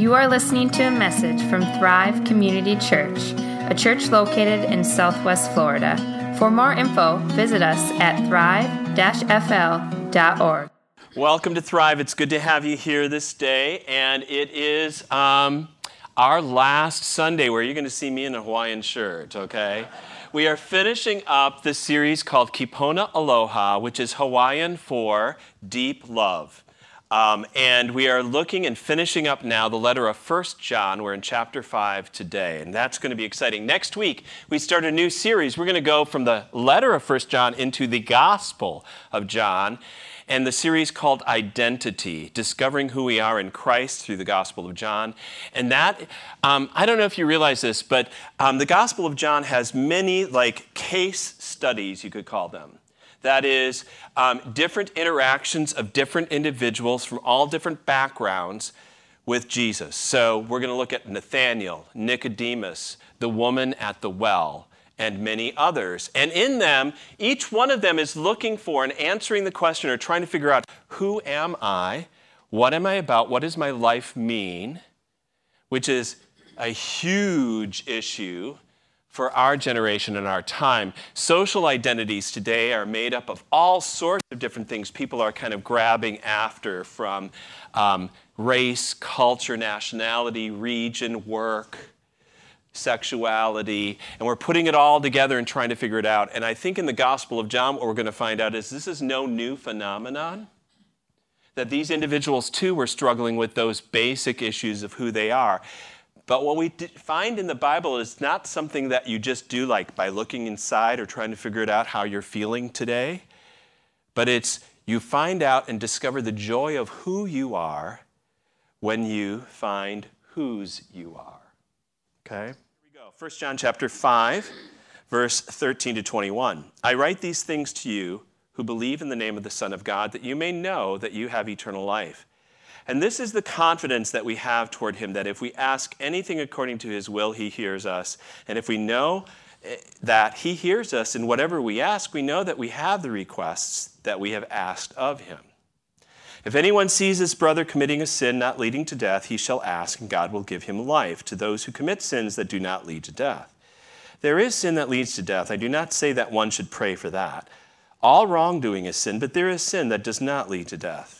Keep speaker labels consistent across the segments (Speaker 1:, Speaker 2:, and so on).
Speaker 1: You are listening to a message from Thrive Community Church, a church located in Southwest Florida. For more info, visit us at thrive-fl.org.
Speaker 2: Welcome to Thrive. It's good to have you here this day, and it is um, our last Sunday where you're going to see me in a Hawaiian shirt, okay? We are finishing up the series called Kipona Aloha, which is Hawaiian for deep love. Um, and we are looking and finishing up now the letter of First John. We're in chapter 5 today, and that's going to be exciting. Next week, we start a new series. We're going to go from the letter of First John into the Gospel of John, and the series called Identity Discovering Who We Are in Christ through the Gospel of John. And that, um, I don't know if you realize this, but um, the Gospel of John has many, like, case studies, you could call them. That is, um, different interactions of different individuals from all different backgrounds with Jesus. So we're going to look at Nathaniel, Nicodemus, the woman at the well, and many others. And in them, each one of them is looking for and answering the question or trying to figure out who am I? What am I about? What does my life mean? Which is a huge issue for our generation and our time. Social identities today are made up of all sorts of different things people are kind of grabbing after from um, race, culture, nationality, region, work, sexuality, and we're putting it all together and trying to figure it out. And I think in the Gospel of John, what we're going to find out is this is no new phenomenon. That these individuals too were struggling with those basic issues of who they are. But what we find in the Bible is not something that you just do like by looking inside or trying to figure it out how you're feeling today, but it's you find out and discover the joy of who you are when you find whose you are. Okay? Here we go. 1 John chapter 5, verse 13 to 21. I write these things to you who believe in the name of the Son of God, that you may know that you have eternal life. And this is the confidence that we have toward him that if we ask anything according to his will, he hears us. And if we know eh, that he hears us in whatever we ask, we know that we have the requests that we have asked of him. If anyone sees his brother committing a sin not leading to death, he shall ask, and God will give him life to those who commit sins that do not lead to death. There is sin that leads to death. I do not say that one should pray for that. All wrongdoing is sin, but there is sin that does not lead to death.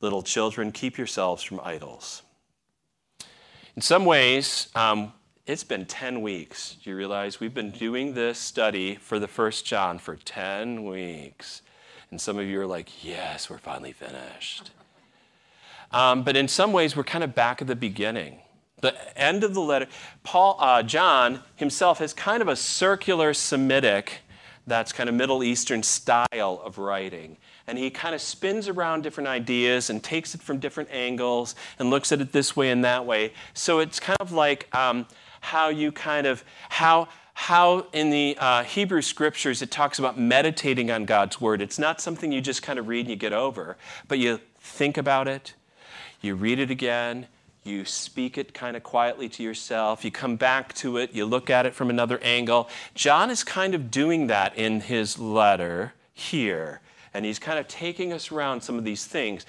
Speaker 2: Little children, keep yourselves from idols. In some ways, um, it's been 10 weeks. Do you realize we've been doing this study for the first John for 10 weeks? And some of you are like, yes, we're finally finished. Um, but in some ways, we're kind of back at the beginning. The end of the letter, Paul, uh, John himself has kind of a circular Semitic, that's kind of Middle Eastern style of writing and he kind of spins around different ideas and takes it from different angles and looks at it this way and that way. So it's kind of like um, how you kind of, how, how in the uh, Hebrew scriptures it talks about meditating on God's word. It's not something you just kind of read and you get over, but you think about it, you read it again, you speak it kind of quietly to yourself, you come back to it, you look at it from another angle. John is kind of doing that in his letter here. And he's kind of taking us around some of these things.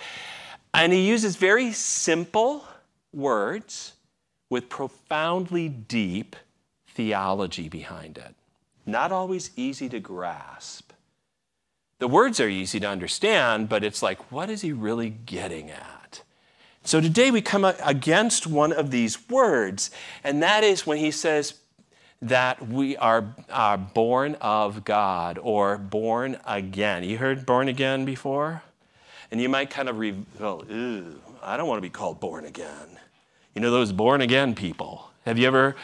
Speaker 2: And he uses very simple words with profoundly deep theology behind it. Not always easy to grasp. The words are easy to understand, but it's like, what is he really getting at? So today we come against one of these words, and that is when he says, that we are, are born of God or born again. You heard born again before? And you might kind of, re- well, ew, I don't want to be called born again. You know those born again people. Have you ever?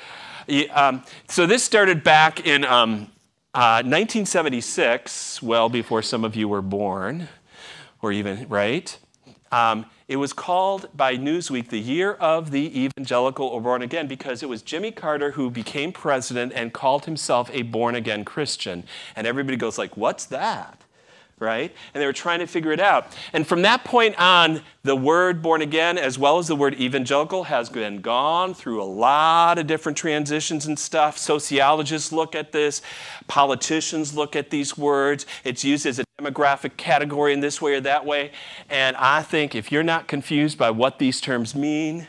Speaker 2: Um, so this started back in um, uh, 1976, well before some of you were born, or even, right? Um, it was called by Newsweek the year of the evangelical or born again because it was Jimmy Carter who became president and called himself a born again Christian. And everybody goes like, "What's that?" Right? And they were trying to figure it out. And from that point on, the word born again, as well as the word evangelical, has been gone through a lot of different transitions and stuff. Sociologists look at this, politicians look at these words. It's used as a demographic category in this way or that way. And I think if you're not confused by what these terms mean,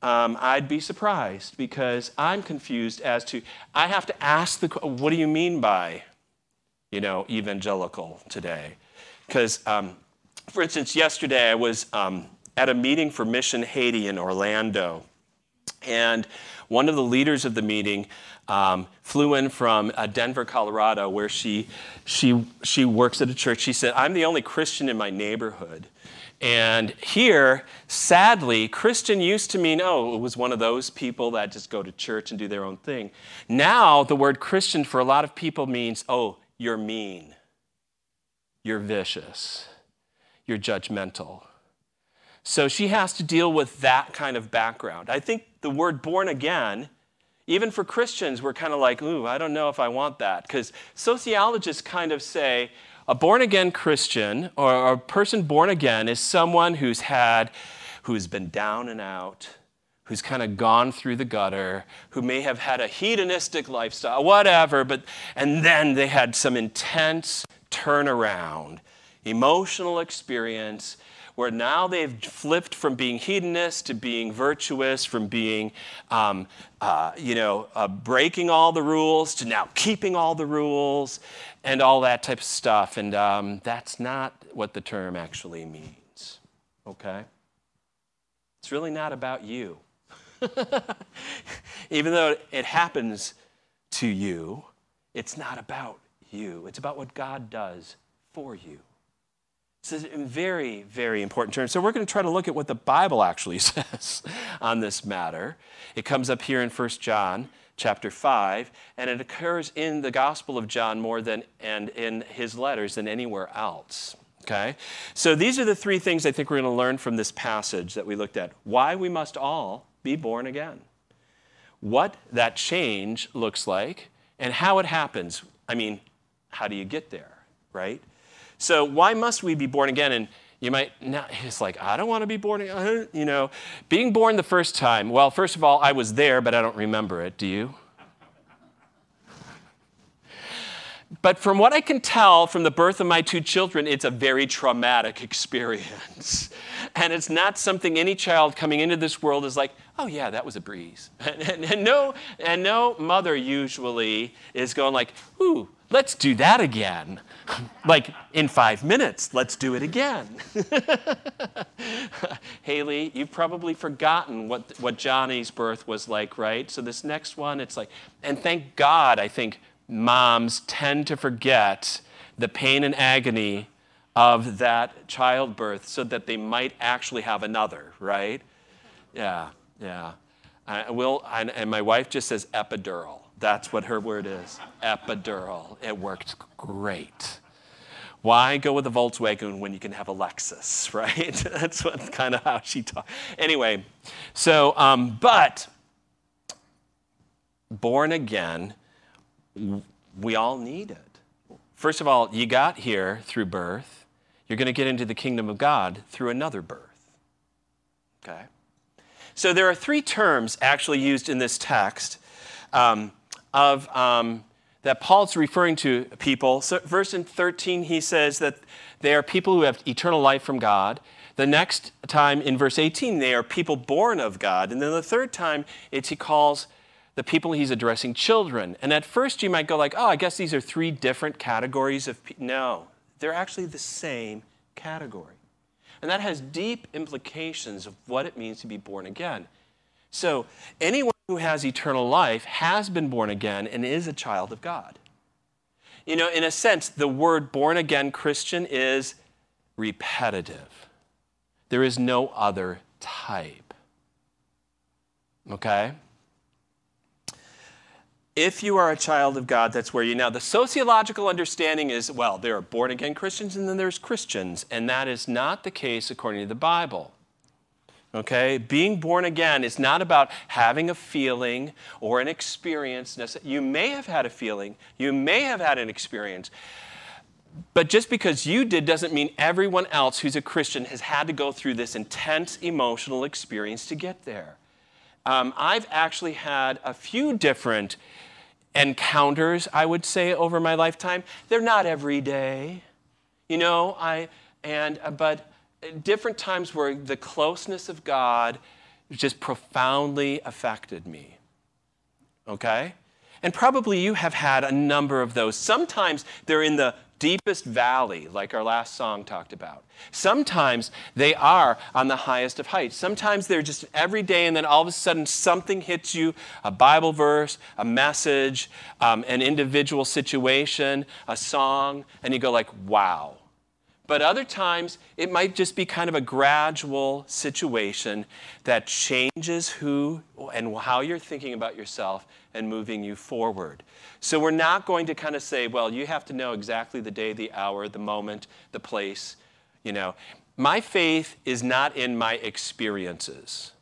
Speaker 2: um, I'd be surprised because I'm confused as to, I have to ask the, what do you mean by you know, evangelical today. Because, um, for instance, yesterday I was um, at a meeting for Mission Haiti in Orlando. And one of the leaders of the meeting um, flew in from uh, Denver, Colorado, where she, she, she works at a church. She said, I'm the only Christian in my neighborhood. And here, sadly, Christian used to mean, oh, it was one of those people that just go to church and do their own thing. Now, the word Christian for a lot of people means, oh, you're mean, you're vicious, you're judgmental. So she has to deal with that kind of background. I think the word born again, even for Christians, we're kind of like, ooh, I don't know if I want that. Because sociologists kind of say a born again Christian or a person born again is someone who's had, who's been down and out, who's kind of gone through the gutter, who may have had a hedonistic lifestyle, whatever, but and then they had some intense turnaround, emotional experience where now they've flipped from being hedonist to being virtuous, from being, um, uh, you know, uh, breaking all the rules to now keeping all the rules and all that type of stuff. And um, that's not what the term actually means, okay? It's really not about you. Even though it happens to you, it's not about you. It's about what God does for you. It's in very, very important terms. So we're going to try to look at what the Bible actually says on this matter. It comes up here in 1 John chapter 5, and it occurs in the Gospel of John more than and in his letters than anywhere else. Okay? So these are the three things I think we're going to learn from this passage that we looked at. Why we must all be born again. What that change looks like and how it happens. I mean, how do you get there, right? So, why must we be born again? And you might not, it's like, I don't want to be born again. You know, being born the first time, well, first of all, I was there, but I don't remember it. Do you? But from what I can tell from the birth of my two children, it's a very traumatic experience. And it's not something any child coming into this world is like, oh yeah, that was a breeze. And, and, and, no, and no mother usually is going like, ooh, let's do that again. like in five minutes, let's do it again. Haley, you've probably forgotten what, what Johnny's birth was like, right? So this next one, it's like, and thank God, I think moms tend to forget the pain and agony of that childbirth so that they might actually have another, right? Yeah, yeah. I will, and my wife just says epidural. That's what her word is epidural. It worked great. Why go with a Volkswagen when you can have a Lexus, right? That's what kind of how she talks. Anyway, so, um, but born again we all need it. First of all, you got here through birth. You're going to get into the kingdom of God through another birth. Okay? So there are three terms actually used in this text um, of um, that Paul's referring to people. So verse in 13, he says that they are people who have eternal life from God. The next time in verse 18, they are people born of God. And then the third time, it's he calls the people he's addressing children. And at first you might go like, oh, I guess these are three different categories of people. No, they're actually the same category. And that has deep implications of what it means to be born again. So anyone who has eternal life has been born again and is a child of God. You know, in a sense, the word born again Christian is repetitive. There is no other type. Okay? If you are a child of God, that's where you now. The sociological understanding is well, there are born again Christians and then there's Christians, and that is not the case according to the Bible. Okay? Being born again is not about having a feeling or an experience. You may have had a feeling, you may have had an experience, but just because you did doesn't mean everyone else who's a Christian has had to go through this intense emotional experience to get there. Um, I've actually had a few different encounters, I would say, over my lifetime. They're not every day, you know. I and uh, but different times where the closeness of God just profoundly affected me. Okay? And probably you have had a number of those. Sometimes they're in the deepest valley, like our last song talked about. Sometimes they are on the highest of heights. Sometimes they're just every day, and then all of a sudden something hits you a Bible verse, a message, um, an individual situation, a song, and you go, like, wow. But other times, it might just be kind of a gradual situation that changes who and how you're thinking about yourself and moving you forward. So we're not going to kind of say, well, you have to know exactly the day, the hour, the moment, the place. You know, my faith is not in my experiences.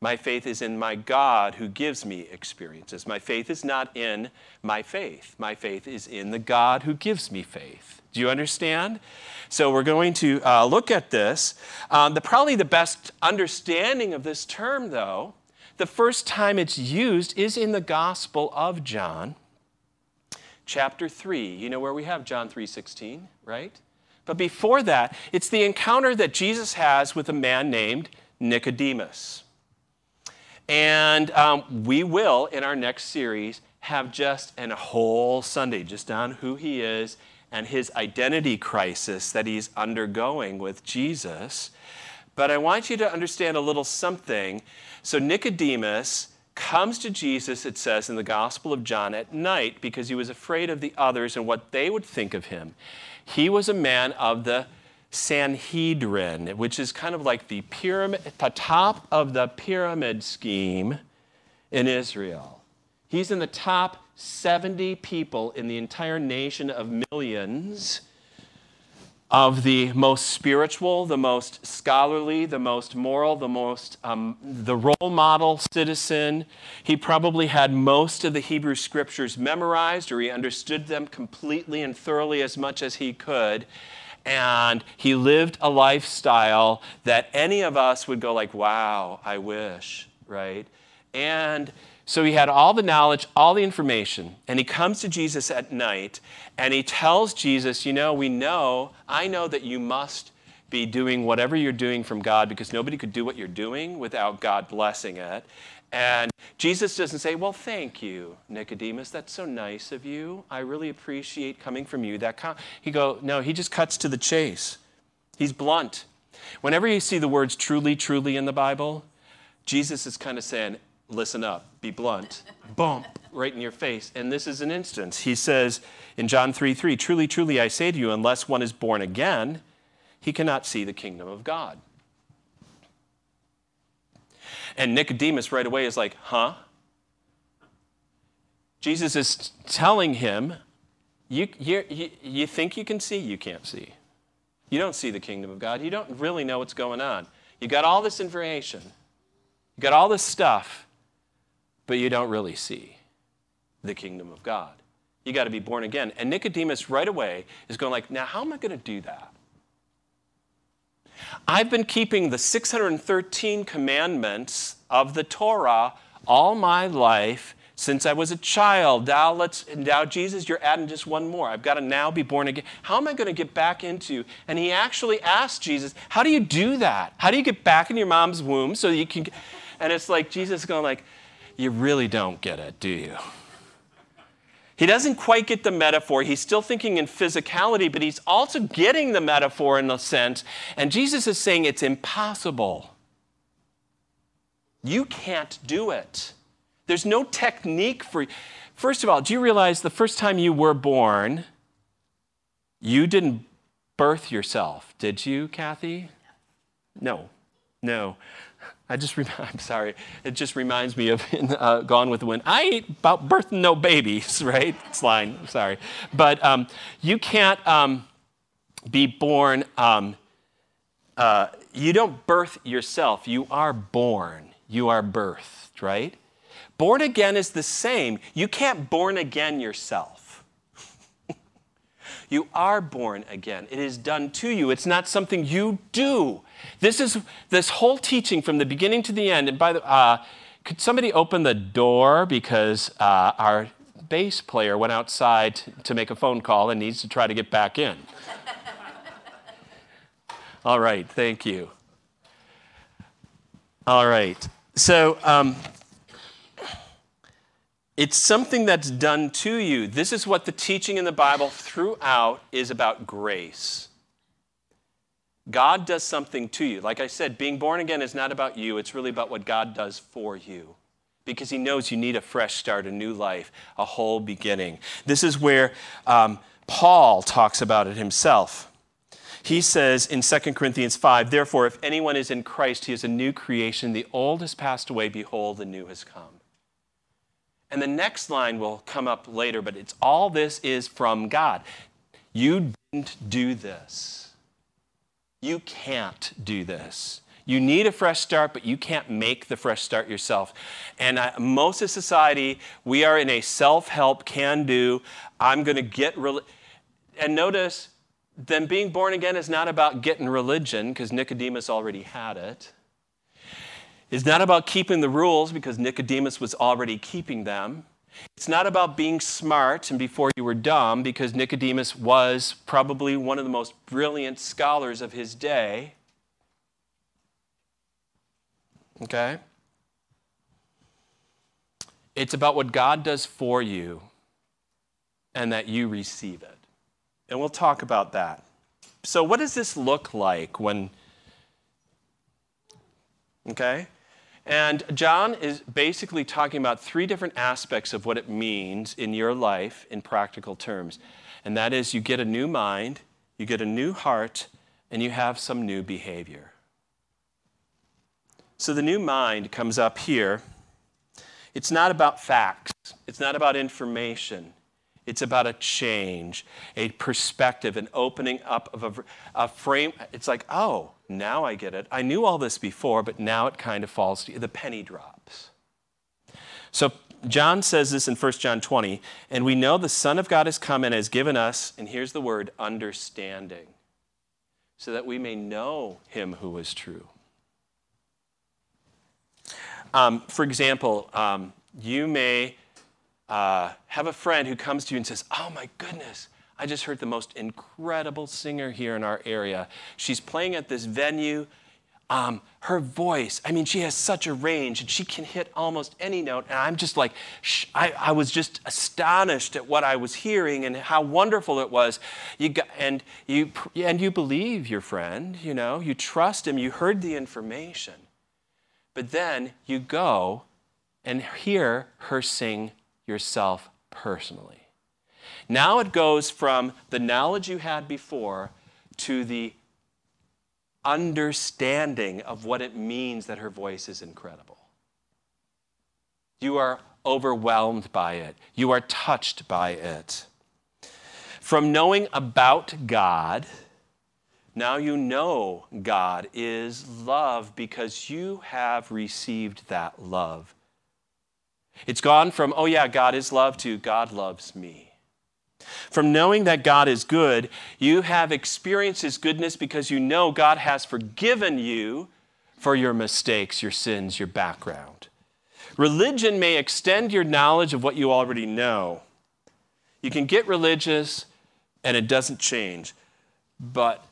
Speaker 2: My faith is in my God who gives me experiences. My faith is not in my faith. My faith is in the God who gives me faith. Do you understand? So we're going to uh, look at this. Um, the, probably the best understanding of this term, though, the first time it's used is in the Gospel of John, chapter 3. You know where we have John 3:16, right? But before that, it's the encounter that Jesus has with a man named Nicodemus. And um, we will, in our next series, have just a whole Sunday just on who he is and his identity crisis that he's undergoing with Jesus. But I want you to understand a little something. So, Nicodemus comes to Jesus, it says in the Gospel of John, at night because he was afraid of the others and what they would think of him. He was a man of the Sanhedrin, which is kind of like the pyramid, the top of the pyramid scheme in Israel. He's in the top 70 people in the entire nation of millions of the most spiritual, the most scholarly, the most moral, the most um, the role model citizen. He probably had most of the Hebrew scriptures memorized, or he understood them completely and thoroughly as much as he could. And he lived a lifestyle that any of us would go like, "Wow, I wish," right? And so he had all the knowledge, all the information, and he comes to Jesus at night and he tells Jesus, You know, we know, I know that you must be doing whatever you're doing from God because nobody could do what you're doing without God blessing it. And Jesus doesn't say, Well, thank you, Nicodemus. That's so nice of you. I really appreciate coming from you. That com-. He go, No, he just cuts to the chase. He's blunt. Whenever you see the words truly, truly in the Bible, Jesus is kind of saying, listen up, be blunt, bump right in your face. And this is an instance. He says in John 3 3, Truly, truly, I say to you, unless one is born again, he cannot see the kingdom of God. And Nicodemus right away is like, Huh? Jesus is telling him, you, you, you think you can see, you can't see. You don't see the kingdom of God. You don't really know what's going on. You got all this information, you got all this stuff, but you don't really see the kingdom of God. You got to be born again. And Nicodemus right away is going like, "Now how am I going to do that?" I've been keeping the 613 commandments of the Torah all my life since I was a child. Now let's now Jesus, you're adding just one more. I've got to now be born again. How am I going to get back into? And he actually asked Jesus, "How do you do that? How do you get back in your mom's womb so you can?" And it's like Jesus is going like, you really don't get it, do you? He doesn't quite get the metaphor. He's still thinking in physicality, but he's also getting the metaphor in a sense. And Jesus is saying it's impossible. You can't do it. There's no technique for. First of all, do you realize the first time you were born, you didn't birth yourself, did you, Kathy? No. No. I just, I'm sorry, it just reminds me of uh, Gone with the Wind. I ain't about birthing no babies, right? It's line, sorry. But um, you can't um, be born um, uh, you don't birth yourself, you are born. You are birthed, right? Born again is the same. You can't born again yourself. You are born again. It is done to you. It's not something you do. This is this whole teaching from the beginning to the end. And by the uh, could somebody open the door because uh, our bass player went outside to make a phone call and needs to try to get back in. All right, thank you. All right, so um, it's something that's done to you. This is what the teaching in the Bible throughout is about grace. God does something to you. Like I said, being born again is not about you, it's really about what God does for you. Because he knows you need a fresh start, a new life, a whole beginning. This is where um, Paul talks about it himself. He says in 2 Corinthians 5, Therefore, if anyone is in Christ, he is a new creation. The old has passed away, behold, the new has come. And the next line will come up later, but it's all this is from God. You didn't do this. You can't do this. You need a fresh start, but you can't make the fresh start yourself. And I, most of society, we are in a self help, can do, I'm going to get. Re- and notice, then being born again is not about getting religion, because Nicodemus already had it. It's not about keeping the rules, because Nicodemus was already keeping them. It's not about being smart and before you were dumb, because Nicodemus was probably one of the most brilliant scholars of his day. Okay? It's about what God does for you and that you receive it. And we'll talk about that. So, what does this look like when. Okay? And John is basically talking about three different aspects of what it means in your life in practical terms. And that is you get a new mind, you get a new heart, and you have some new behavior. So the new mind comes up here. It's not about facts, it's not about information. It's about a change, a perspective, an opening up of a, a, frame. It's like, oh, now I get it. I knew all this before, but now it kind of falls to you. the penny drops. So John says this in 1 John 20, and we know the Son of God has come and has given us, and here's the word, understanding, so that we may know him who is true. Um, for example, um, you may uh, have a friend who comes to you and says, Oh my goodness, I just heard the most incredible singer here in our area. She's playing at this venue. Um, her voice, I mean, she has such a range and she can hit almost any note. And I'm just like, sh- I, I, was just astonished at what I was hearing and how wonderful it was. You got, and, you, and you believe your friend, you know, you trust him, you heard the information. But then you go and hear her sing yourself personally. Now it goes from the knowledge you had before to the understanding of what it means that her voice is incredible. You are overwhelmed by it, you are touched by it. From knowing about God, now you know God is love because you have received that love. It's gone from, oh yeah, God is love, to God loves me. From knowing that God is good, you have experienced His goodness because you know God has forgiven you for your mistakes, your sins, your background. Religion may extend your knowledge of what you already know. You can get religious and it doesn't change. But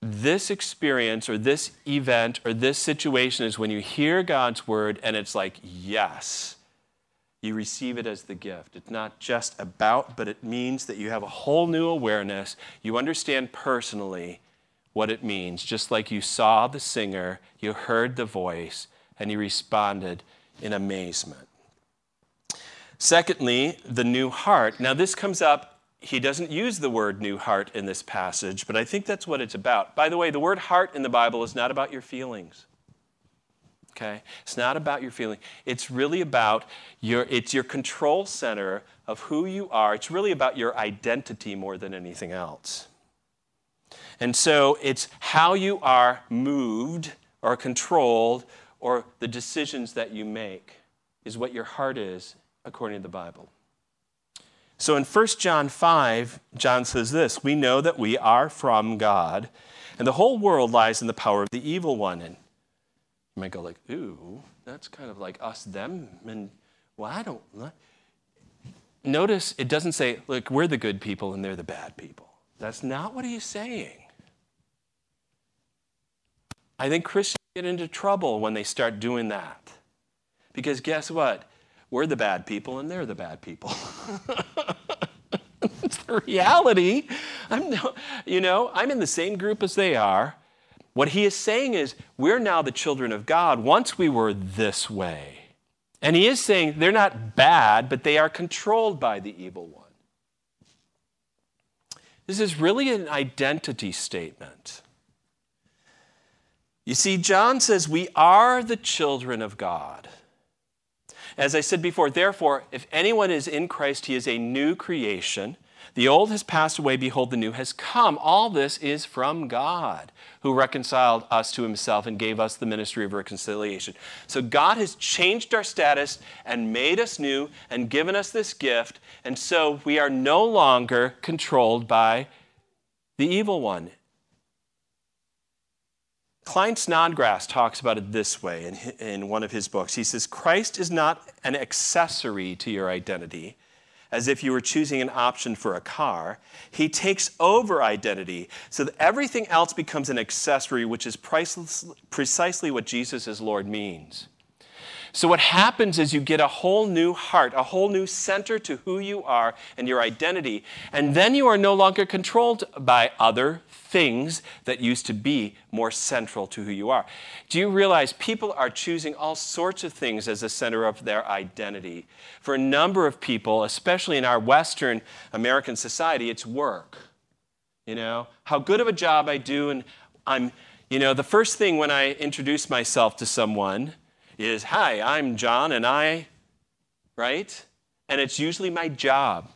Speaker 2: this experience or this event or this situation is when you hear God's word and it's like, yes, you receive it as the gift. It's not just about, but it means that you have a whole new awareness. You understand personally what it means, just like you saw the singer, you heard the voice, and you responded in amazement. Secondly, the new heart. Now, this comes up he doesn't use the word new heart in this passage, but I think that's what it's about. By the way, the word heart in the Bible is not about your feelings. Okay? It's not about your feeling. It's really about your it's your control center of who you are. It's really about your identity more than anything else. And so it's how you are moved or controlled or the decisions that you make is what your heart is according to the Bible. So in 1 John 5, John says this We know that we are from God, and the whole world lies in the power of the evil one. And you might go like, ooh, that's kind of like us, them, and well, I don't. Notice it doesn't say, look, we're the good people and they're the bad people. That's not what he's saying. I think Christians get into trouble when they start doing that. Because guess what? We're the bad people and they're the bad people. it's the reality. I'm no, you know, I'm in the same group as they are. What he is saying is, we're now the children of God. Once we were this way. And he is saying they're not bad, but they are controlled by the evil one. This is really an identity statement. You see, John says we are the children of God. As I said before, therefore, if anyone is in Christ, he is a new creation. The old has passed away, behold, the new has come. All this is from God, who reconciled us to himself and gave us the ministry of reconciliation. So God has changed our status and made us new and given us this gift. And so we are no longer controlled by the evil one. Klyne Snodgrass talks about it this way in, in one of his books. He says, Christ is not an accessory to your identity, as if you were choosing an option for a car. He takes over identity so that everything else becomes an accessory, which is priceless, precisely what Jesus as Lord means. So, what happens is you get a whole new heart, a whole new center to who you are and your identity. And then you are no longer controlled by other things that used to be more central to who you are. Do you realize people are choosing all sorts of things as the center of their identity? For a number of people, especially in our Western American society, it's work. You know, how good of a job I do, and I'm, you know, the first thing when I introduce myself to someone is, Hi, I'm John, and I, right? And it's usually my job.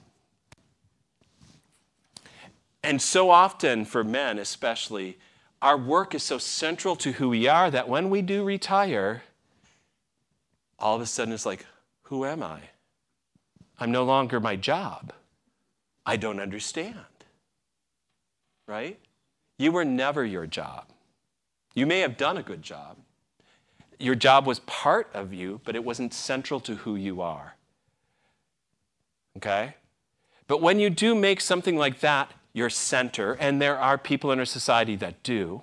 Speaker 2: And so often, for men especially, our work is so central to who we are that when we do retire, all of a sudden it's like, Who am I? I'm no longer my job. I don't understand. Right? You were never your job. You may have done a good job, your job was part of you, but it wasn't central to who you are. Okay? But when you do make something like that your center, and there are people in our society that do,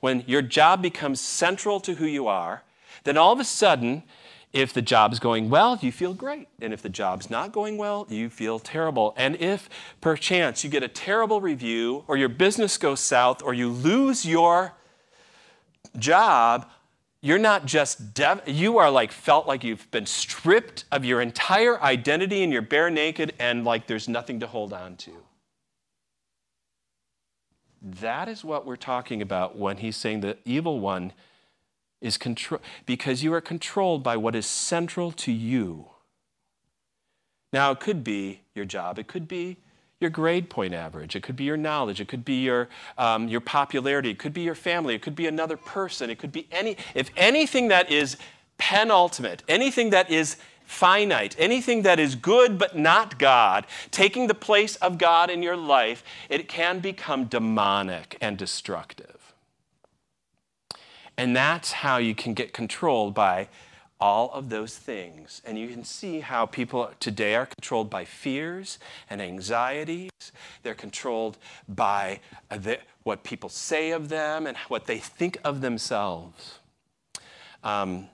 Speaker 2: when your job becomes central to who you are, then all of a sudden, if the job's going well, you feel great. And if the job's not going well, you feel terrible. And if perchance you get a terrible review, or your business goes south, or you lose your job, you're not just dev- you are like felt like you've been stripped of your entire identity and you're bare naked and like there's nothing to hold on to. That is what we're talking about when he's saying the evil one is control because you are controlled by what is central to you. Now it could be your job. It could be your grade point average. It could be your knowledge. It could be your, um, your popularity. It could be your family. It could be another person. It could be any, if anything that is penultimate, anything that is finite, anything that is good but not God, taking the place of God in your life, it can become demonic and destructive. And that's how you can get controlled by all of those things. And you can see how people today are controlled by fears and anxieties. They're controlled by the, what people say of them and what they think of themselves. Um,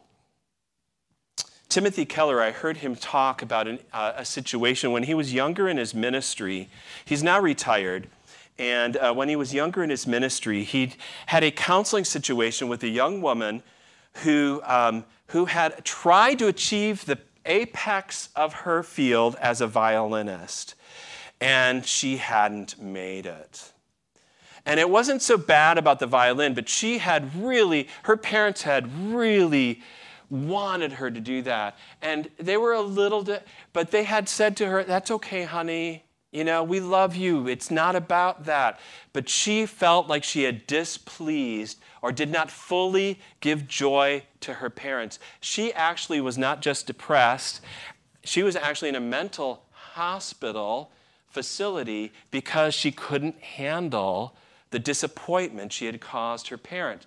Speaker 2: Timothy Keller, I heard him talk about an, uh, a situation when he was younger in his ministry. He's now retired. And uh, when he was younger in his ministry, he had a counseling situation with a young woman who um, who had tried to achieve the apex of her field as a violinist, and she hadn't made it. And it wasn't so bad about the violin, but she had really, her parents had really wanted her to do that. And they were a little, but they had said to her, That's okay, honey. You know, we love you. It's not about that. But she felt like she had displeased or did not fully give joy to her parents. She actually was not just depressed, she was actually in a mental hospital facility because she couldn't handle the disappointment she had caused her parents.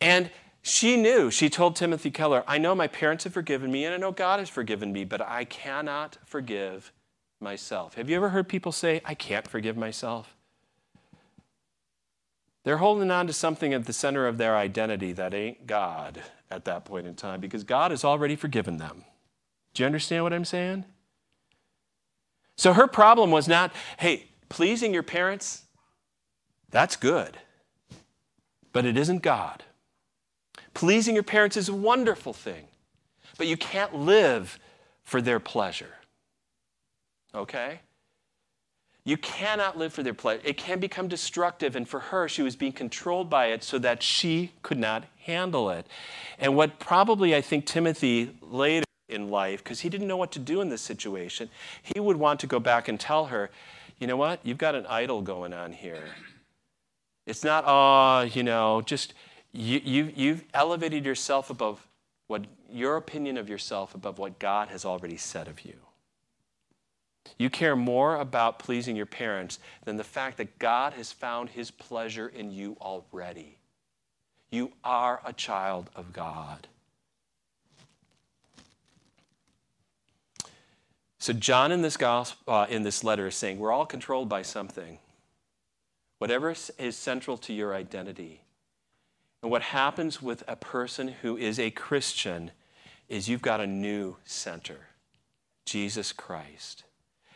Speaker 2: And she knew, she told Timothy Keller, I know my parents have forgiven me and I know God has forgiven me, but I cannot forgive myself. Have you ever heard people say, I can't forgive myself? They're holding on to something at the center of their identity that ain't God at that point in time because God has already forgiven them. Do you understand what I'm saying? So her problem was not, hey, pleasing your parents, that's good, but it isn't God. Pleasing your parents is a wonderful thing, but you can't live for their pleasure okay? You cannot live for their pleasure. It can become destructive. And for her, she was being controlled by it so that she could not handle it. And what probably I think Timothy later in life, because he didn't know what to do in this situation, he would want to go back and tell her, you know what? You've got an idol going on here. It's not, oh, you know, just you, you, you've elevated yourself above what your opinion of yourself above what God has already said of you. You care more about pleasing your parents than the fact that God has found his pleasure in you already. You are a child of God. So John in this gospel, uh, in this letter is saying we're all controlled by something. Whatever is central to your identity. And what happens with a person who is a Christian is you've got a new center, Jesus Christ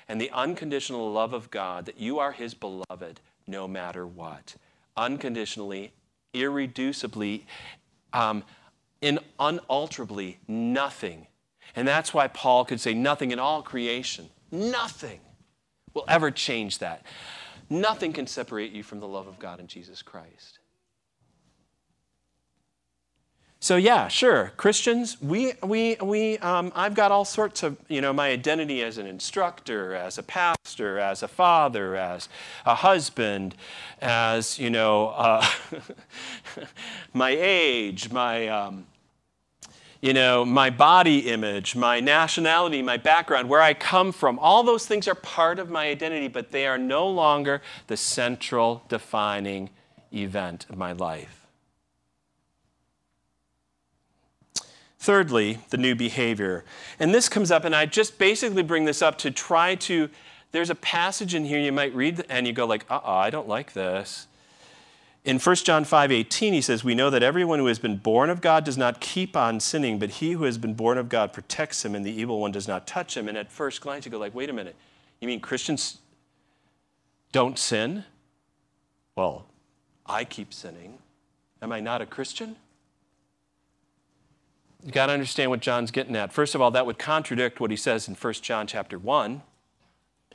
Speaker 2: and the unconditional love of God that you are His beloved no matter what. Unconditionally, irreducibly, um, in unalterably nothing. And that's why Paul could say, nothing in all creation, nothing will ever change that. Nothing can separate you from the love of God in Jesus Christ. So yeah, sure, Christians, we, we, we, um, I've got all sorts of, you know, my identity as an instructor, as a pastor, as a father, as a husband, as, you know, uh, my age, my, um, you know, my body image, my nationality, my background, where I come from, all those things are part of my identity, but they are no longer the central defining event of my life. Thirdly, the new behavior. And this comes up, and I just basically bring this up to try to. There's a passage in here you might read, and you go like, uh-uh, I don't like this. In 1 John 5 18, he says, We know that everyone who has been born of God does not keep on sinning, but he who has been born of God protects him, and the evil one does not touch him. And at first glance, you go like, Wait a minute. You mean Christians don't sin? Well, I keep sinning. Am I not a Christian? You got to understand what John's getting at. First of all, that would contradict what he says in 1 John chapter 1.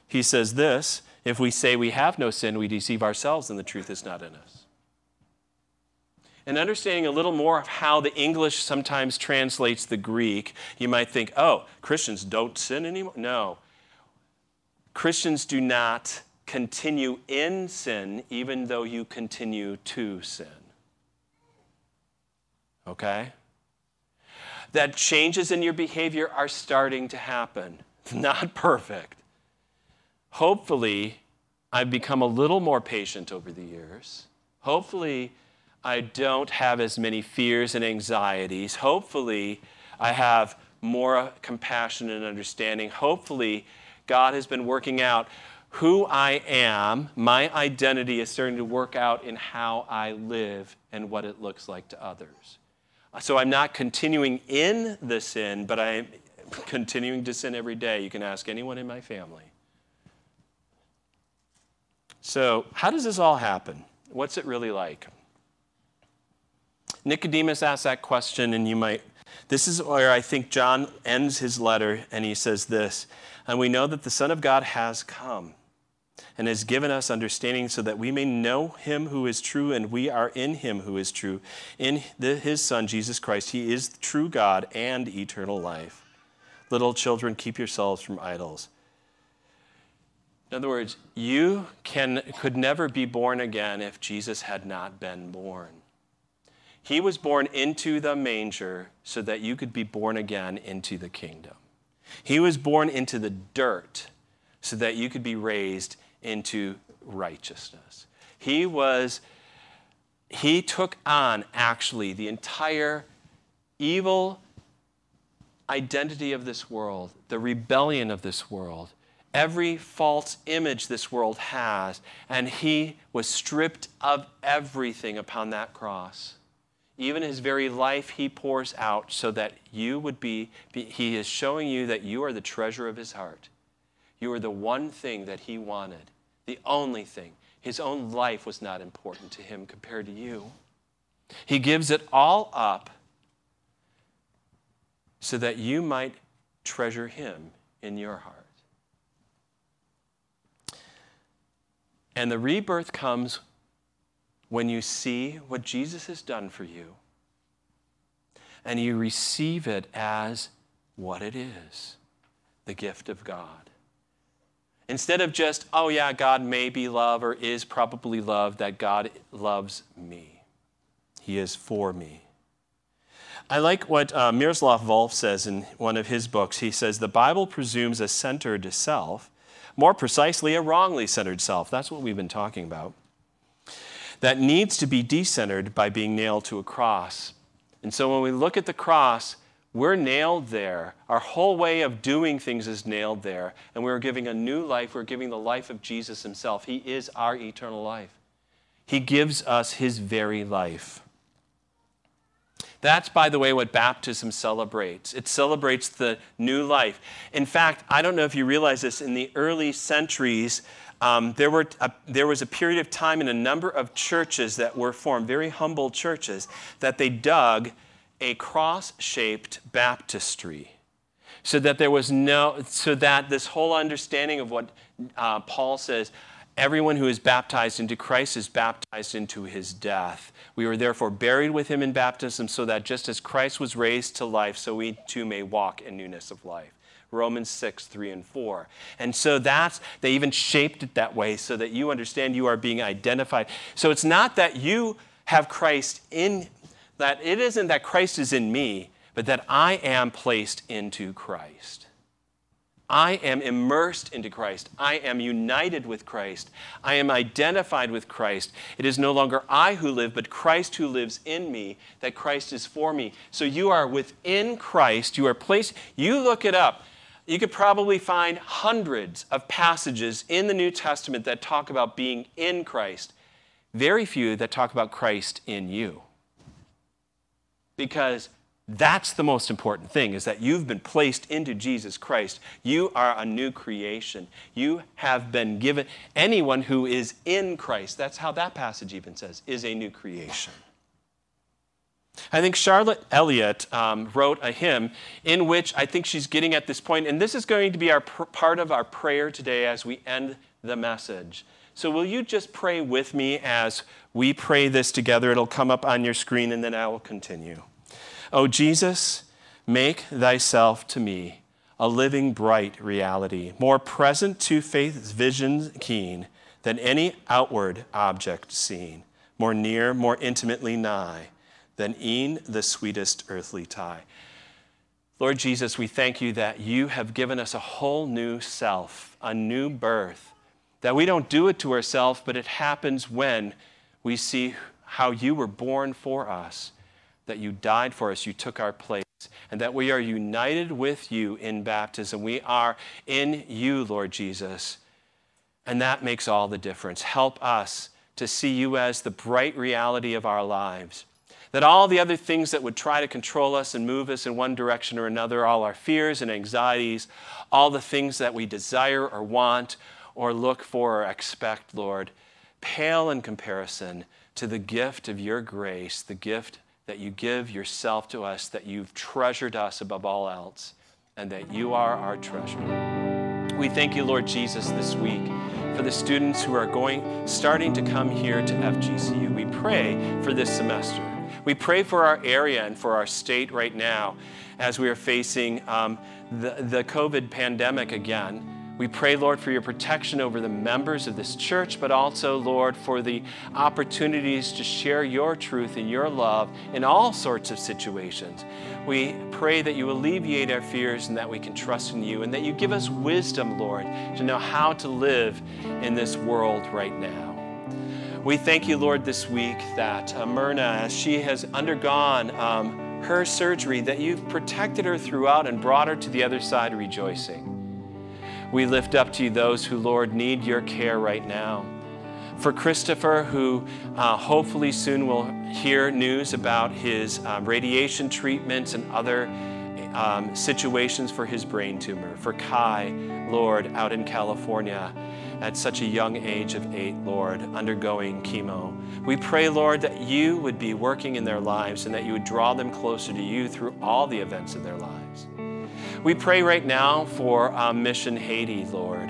Speaker 2: He says this if we say we have no sin, we deceive ourselves and the truth is not in us. And understanding a little more of how the English sometimes translates the Greek, you might think, oh, Christians don't sin anymore. No. Christians do not continue in sin even though you continue to sin. Okay? That changes in your behavior are starting to happen. Not perfect. Hopefully, I've become a little more patient over the years. Hopefully, I don't have as many fears and anxieties. Hopefully, I have more compassion and understanding. Hopefully, God has been working out who I am. My identity is starting to work out in how I live and what it looks like to others. So I'm not continuing in the sin, but I'm continuing to sin every day. You can ask anyone in my family. So, how does this all happen? What's it really like? Nicodemus asked that question, and you might. This is where I think John ends his letter, and he says this And we know that the Son of God has come and has given us understanding so that we may know him who is true and we are in him who is true. In the, his Son, Jesus Christ, he is true God and eternal life. Little children, keep yourselves from idols. In other words, you can, could never be born again if Jesus had not been born. He was born into the manger so that you could be born again into the kingdom. He was born into the dirt so that you could be raised into righteousness. He was he took on actually the entire evil identity of this world, the rebellion of this world, every false image this world has, and he was stripped of everything upon that cross. Even his very life he pours out so that you would be, he is showing you that you are the treasure of his heart. You are the one thing that he wanted, the only thing. His own life was not important to him compared to you. He gives it all up so that you might treasure him in your heart. And the rebirth comes when you see what Jesus has done for you and you receive it as what it is the gift of God. Instead of just, oh yeah, God may be love or is probably love, that God loves me. He is for me. I like what uh, Miroslav Volf says in one of his books. He says, The Bible presumes a centered self, more precisely, a wrongly centered self. That's what we've been talking about. That needs to be decentered by being nailed to a cross. And so when we look at the cross, we're nailed there. Our whole way of doing things is nailed there. And we're giving a new life. We're giving the life of Jesus himself. He is our eternal life. He gives us his very life. That's, by the way, what baptism celebrates. It celebrates the new life. In fact, I don't know if you realize this, in the early centuries, um, there, were a, there was a period of time in a number of churches that were formed, very humble churches, that they dug a cross shaped baptistry so that there was no, so that this whole understanding of what uh, Paul says, everyone who is baptized into Christ is baptized into his death. We were therefore buried with him in baptism so that just as Christ was raised to life, so we too may walk in newness of life. Romans 6, 3, and 4. And so that's, they even shaped it that way so that you understand you are being identified. So it's not that you have Christ in that it isn't that Christ is in me, but that I am placed into Christ. I am immersed into Christ. I am united with Christ. I am identified with Christ. It is no longer I who live, but Christ who lives in me, that Christ is for me. So you are within Christ. You are placed, you look it up. You could probably find hundreds of passages in the New Testament that talk about being in Christ, very few that talk about Christ in you because that's the most important thing is that you've been placed into Jesus Christ. You are a new creation. You have been given anyone who is in Christ. That's how that passage even says is a new creation. I think Charlotte Elliott um, wrote a hymn in which I think she's getting at this point, and this is going to be our pr- part of our prayer today as we end the message. So, will you just pray with me as we pray this together? It'll come up on your screen, and then I will continue. O Jesus, make thyself to me a living, bright reality, more present to faith's vision keen than any outward object seen, more near, more intimately nigh than e'en the sweetest earthly tie. Lord Jesus, we thank you that you have given us a whole new self, a new birth, that we don't do it to ourselves, but it happens when we see how you were born for us that you died for us, you took our place, and that we are united with you in baptism. We are in you, Lord Jesus. And that makes all the difference. Help us to see you as the bright reality of our lives. That all the other things that would try to control us and move us in one direction or another, all our fears and anxieties, all the things that we desire or want or look for or expect, Lord, pale in comparison to the gift of your grace, the gift that you give yourself to us, that you've treasured us above all else, and that you are our treasure. We thank you, Lord Jesus, this week for the students who are going, starting to come here to FGCU. We pray for this semester. We pray for our area and for our state right now as we are facing um, the, the COVID pandemic again. We pray, Lord, for your protection over the members of this church, but also, Lord, for the opportunities to share your truth and your love in all sorts of situations. We pray that you alleviate our fears and that we can trust in you, and that you give us wisdom, Lord, to know how to live in this world right now. We thank you, Lord, this week that uh, Myrna, as she has undergone um, her surgery, that you've protected her throughout and brought her to the other side rejoicing. We lift up to you those who, Lord, need your care right now. For Christopher, who uh, hopefully soon will hear news about his um, radiation treatments and other um, situations for his brain tumor. For Kai, Lord, out in California at such a young age of eight, Lord, undergoing chemo. We pray, Lord, that you would be working in their lives and that you would draw them closer to you through all the events of their lives. We pray right now for um, Mission Haiti, Lord,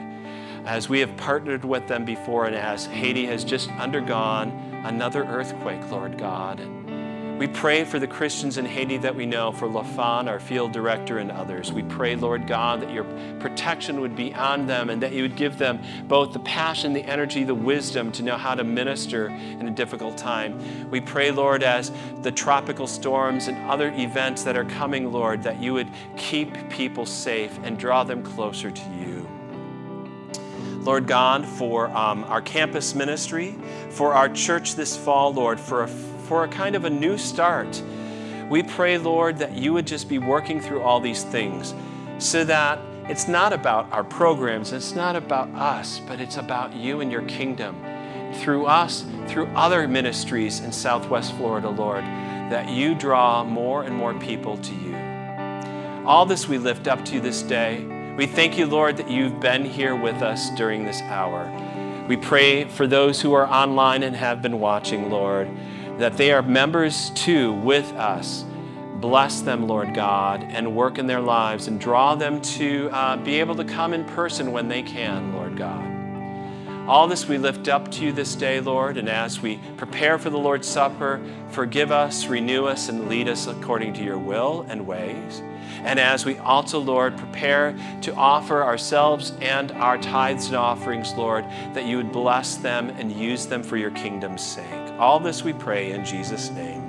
Speaker 2: as we have partnered with them before and as Haiti has just undergone another earthquake, Lord God. We pray for the Christians in Haiti that we know, for Lafon, our field director, and others. We pray, Lord God, that your protection would be on them and that you would give them both the passion, the energy, the wisdom to know how to minister in a difficult time. We pray, Lord, as the tropical storms and other events that are coming, Lord, that you would keep people safe and draw them closer to you. Lord God, for um, our campus ministry, for our church this fall, Lord, for a for a kind of a new start. We pray, Lord, that you would just be working through all these things so that it's not about our programs, it's not about us, but it's about you and your kingdom. Through us, through other ministries in Southwest Florida, Lord, that you draw more and more people to you. All this we lift up to you this day. We thank you, Lord, that you've been here with us during this hour. We pray for those who are online and have been watching, Lord that they are members too with us. Bless them, Lord God, and work in their lives and draw them to uh, be able to come in person when they can, Lord God. All this we lift up to you this day, Lord, and as we prepare for the Lord's Supper, forgive us, renew us, and lead us according to your will and ways. And as we also, Lord, prepare to offer ourselves and our tithes and offerings, Lord, that you would bless them and use them for your kingdom's sake. All this we pray in Jesus' name.